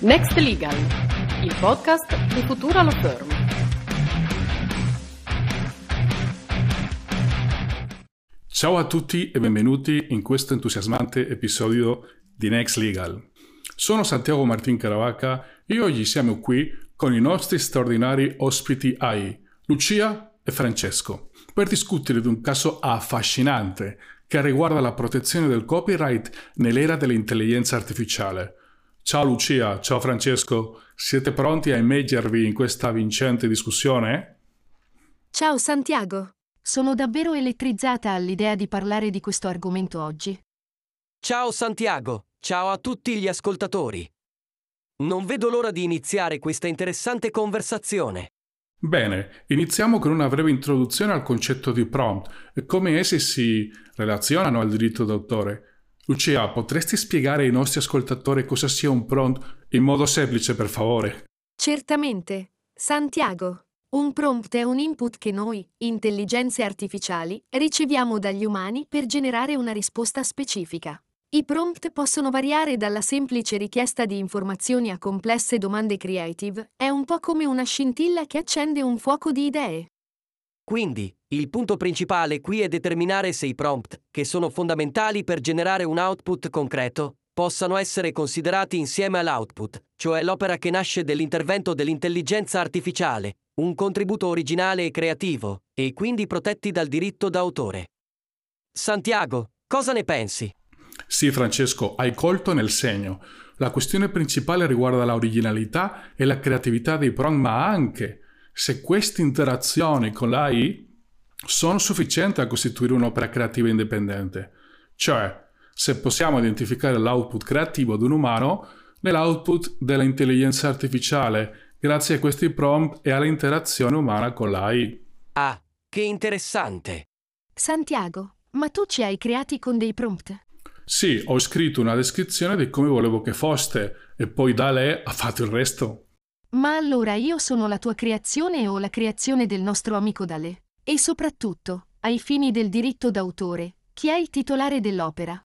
Next Legal, il podcast di Futura Law Firm. Ciao a tutti e benvenuti in questo entusiasmante episodio di Next Legal. Sono Santiago Martin Caravaca e oggi siamo qui con i nostri straordinari ospiti AI, Lucia e Francesco, per discutere di un caso affascinante che riguarda la protezione del copyright nell'era dell'intelligenza artificiale. Ciao Lucia, ciao Francesco, siete pronti a immergervi in questa vincente discussione? Ciao Santiago, sono davvero elettrizzata all'idea di parlare di questo argomento oggi. Ciao Santiago, ciao a tutti gli ascoltatori. Non vedo l'ora di iniziare questa interessante conversazione. Bene, iniziamo con una breve introduzione al concetto di prompt e come essi si relazionano al diritto d'autore. Lucia, potresti spiegare ai nostri ascoltatori cosa sia un prompt in modo semplice, per favore? Certamente. Santiago, un prompt è un input che noi, intelligenze artificiali, riceviamo dagli umani per generare una risposta specifica. I prompt possono variare dalla semplice richiesta di informazioni a complesse domande creative, è un po' come una scintilla che accende un fuoco di idee. Quindi, il punto principale qui è determinare se i prompt, che sono fondamentali per generare un output concreto, possano essere considerati insieme all'output, cioè l'opera che nasce dell'intervento dell'intelligenza artificiale, un contributo originale e creativo, e quindi protetti dal diritto d'autore. Santiago, cosa ne pensi? Sì, Francesco, hai colto nel segno. La questione principale riguarda l'originalità e la creatività dei prompt, ma anche se queste interazioni con l'AI sono sufficienti a costituire un'opera creativa indipendente. Cioè, se possiamo identificare l'output creativo di un umano nell'output dell'intelligenza artificiale, grazie a questi prompt e all'interazione umana con l'AI. Ah, che interessante! Santiago, ma tu ci hai creati con dei prompt? Sì, ho scritto una descrizione di come volevo che foste e poi da lei ha fatto il resto. Ma allora io sono la tua creazione o la creazione del nostro amico Dale? E soprattutto, ai fini del diritto d'autore, chi è il titolare dell'opera?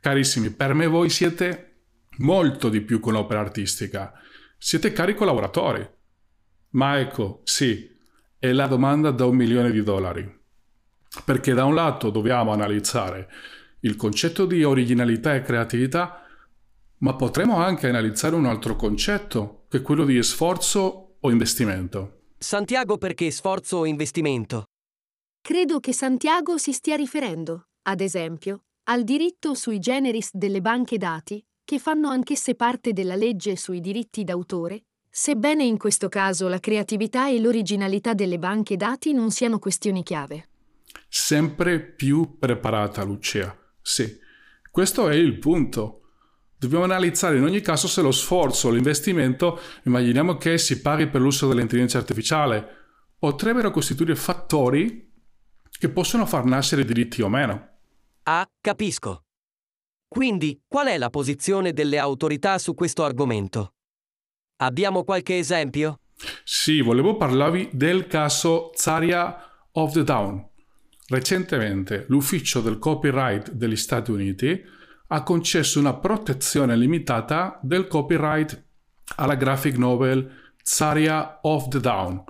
Carissimi, per me voi siete molto di più che un'opera artistica. Siete cari collaboratori. Ma ecco, sì, è la domanda da un milione di dollari. Perché da un lato dobbiamo analizzare il concetto di originalità e creatività, ma potremmo anche analizzare un altro concetto, che è quello di sforzo o investimento. Santiago perché sforzo o investimento? Credo che Santiago si stia riferendo, ad esempio, al diritto sui generis delle banche dati, che fanno anch'esse parte della legge sui diritti d'autore, sebbene in questo caso la creatività e l'originalità delle banche dati non siano questioni chiave. Sempre più preparata, Lucia. Sì, questo è il punto. Dobbiamo analizzare in ogni caso se lo sforzo o l'investimento, immaginiamo che si paghi per l'uso dell'intelligenza artificiale, potrebbero costituire fattori che possono far nascere diritti o meno. Ah, capisco. Quindi, qual è la posizione delle autorità su questo argomento? Abbiamo qualche esempio? Sì, volevo parlarvi del caso Zaria of the Down. Recentemente l'Ufficio del Copyright degli Stati Uniti ha concesso una protezione limitata del copyright alla graphic novel Zaria of the Down.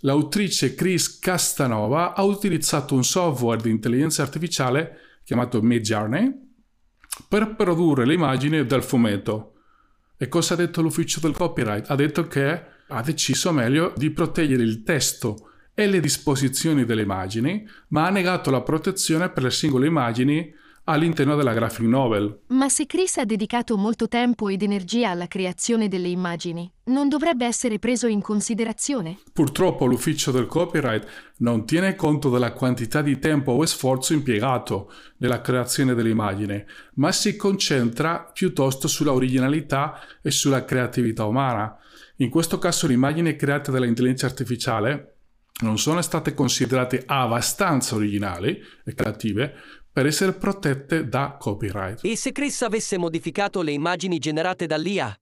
L'autrice Chris Castanova ha utilizzato un software di intelligenza artificiale chiamato Midjourney per produrre le immagini del fumetto. E cosa ha detto l'ufficio del copyright? Ha detto che ha deciso meglio di proteggere il testo e le disposizioni delle immagini, ma ha negato la protezione per le singole immagini all'interno della graphic novel. Ma se Chris ha dedicato molto tempo ed energia alla creazione delle immagini, non dovrebbe essere preso in considerazione? Purtroppo l'ufficio del copyright non tiene conto della quantità di tempo o sforzo impiegato nella creazione dell'immagine, ma si concentra piuttosto sulla originalità e sulla creatività umana. In questo caso le immagini create dall'intelligenza artificiale non sono state considerate abbastanza originali e creative per essere protette da copyright. E se Chris avesse modificato le immagini generate dall'IA?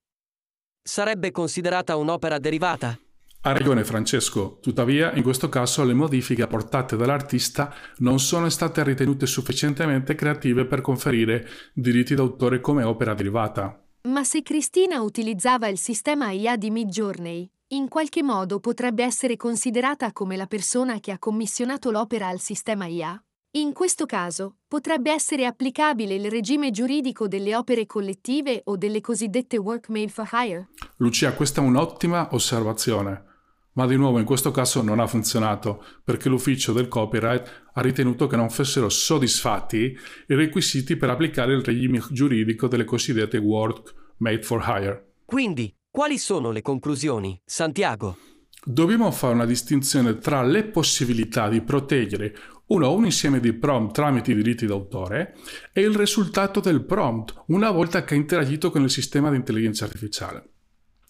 Sarebbe considerata un'opera derivata? Ha ragione Francesco, tuttavia in questo caso le modifiche apportate dall'artista non sono state ritenute sufficientemente creative per conferire diritti d'autore come opera derivata. Ma se Cristina utilizzava il sistema IA di Midjourney, in qualche modo potrebbe essere considerata come la persona che ha commissionato l'opera al sistema IA? In questo caso, potrebbe essere applicabile il regime giuridico delle opere collettive o delle cosiddette work made for hire? Lucia, questa è un'ottima osservazione. Ma di nuovo in questo caso non ha funzionato perché l'ufficio del copyright ha ritenuto che non fossero soddisfatti i requisiti per applicare il regime giuridico delle cosiddette work made for hire. Quindi, quali sono le conclusioni, Santiago? Dobbiamo fare una distinzione tra le possibilità di proteggere uno o un insieme di prompt tramite i diritti d'autore e il risultato del prompt una volta che ha interagito con il sistema di intelligenza artificiale.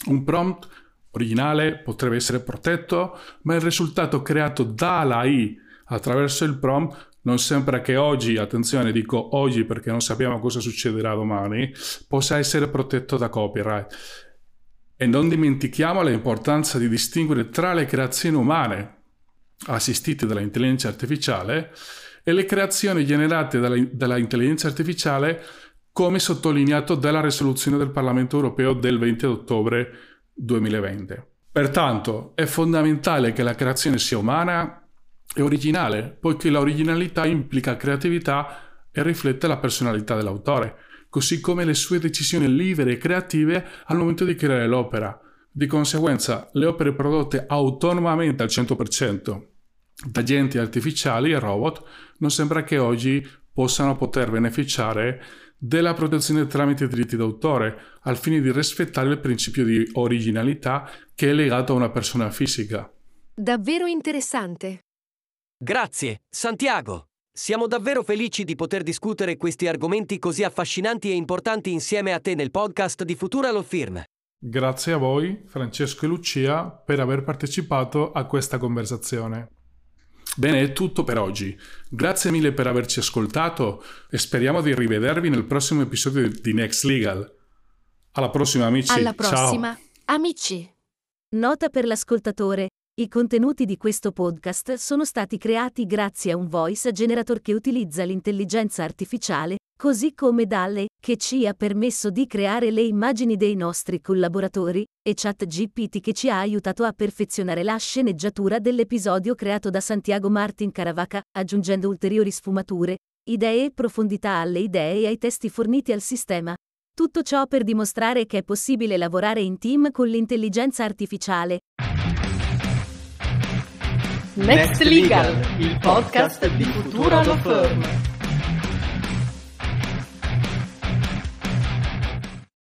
Un prompt originale potrebbe essere protetto, ma il risultato creato dall'AI attraverso il prompt non sembra che oggi, attenzione dico oggi perché non sappiamo cosa succederà domani, possa essere protetto da copyright. E non dimentichiamo l'importanza di distinguere tra le creazioni umane assistite dall'intelligenza artificiale e le creazioni generate dall'intelligenza artificiale come sottolineato dalla risoluzione del Parlamento europeo del 20 ottobre 2020. Pertanto è fondamentale che la creazione sia umana e originale, poiché l'originalità implica creatività e riflette la personalità dell'autore, così come le sue decisioni libere e creative al momento di creare l'opera. Di conseguenza, le opere prodotte autonomamente al 100% da agenti artificiali e robot non sembra che oggi possano poter beneficiare della protezione tramite diritti d'autore, al fine di rispettare il principio di originalità che è legato a una persona fisica. Davvero interessante. Grazie, Santiago. Siamo davvero felici di poter discutere questi argomenti così affascinanti e importanti insieme a te nel podcast di Futura Law Firm. Grazie a voi, Francesco e Lucia, per aver partecipato a questa conversazione. Bene, è tutto per oggi. Grazie mille per averci ascoltato e speriamo di rivedervi nel prossimo episodio di Next Legal. Alla prossima amici. Alla prossima, Ciao. amici. Nota per l'ascoltatore. I contenuti di questo podcast sono stati creati grazie a un voice generator che utilizza l'intelligenza artificiale, così come dalle, che ci ha permesso di creare le immagini dei nostri collaboratori, e ChatGPT che ci ha aiutato a perfezionare la sceneggiatura dell'episodio creato da Santiago Martin Caravaca, aggiungendo ulteriori sfumature, idee e profondità alle idee e ai testi forniti al sistema. Tutto ciò per dimostrare che è possibile lavorare in team con l'intelligenza artificiale. Next Legal, il podcast di Futura Law Firm.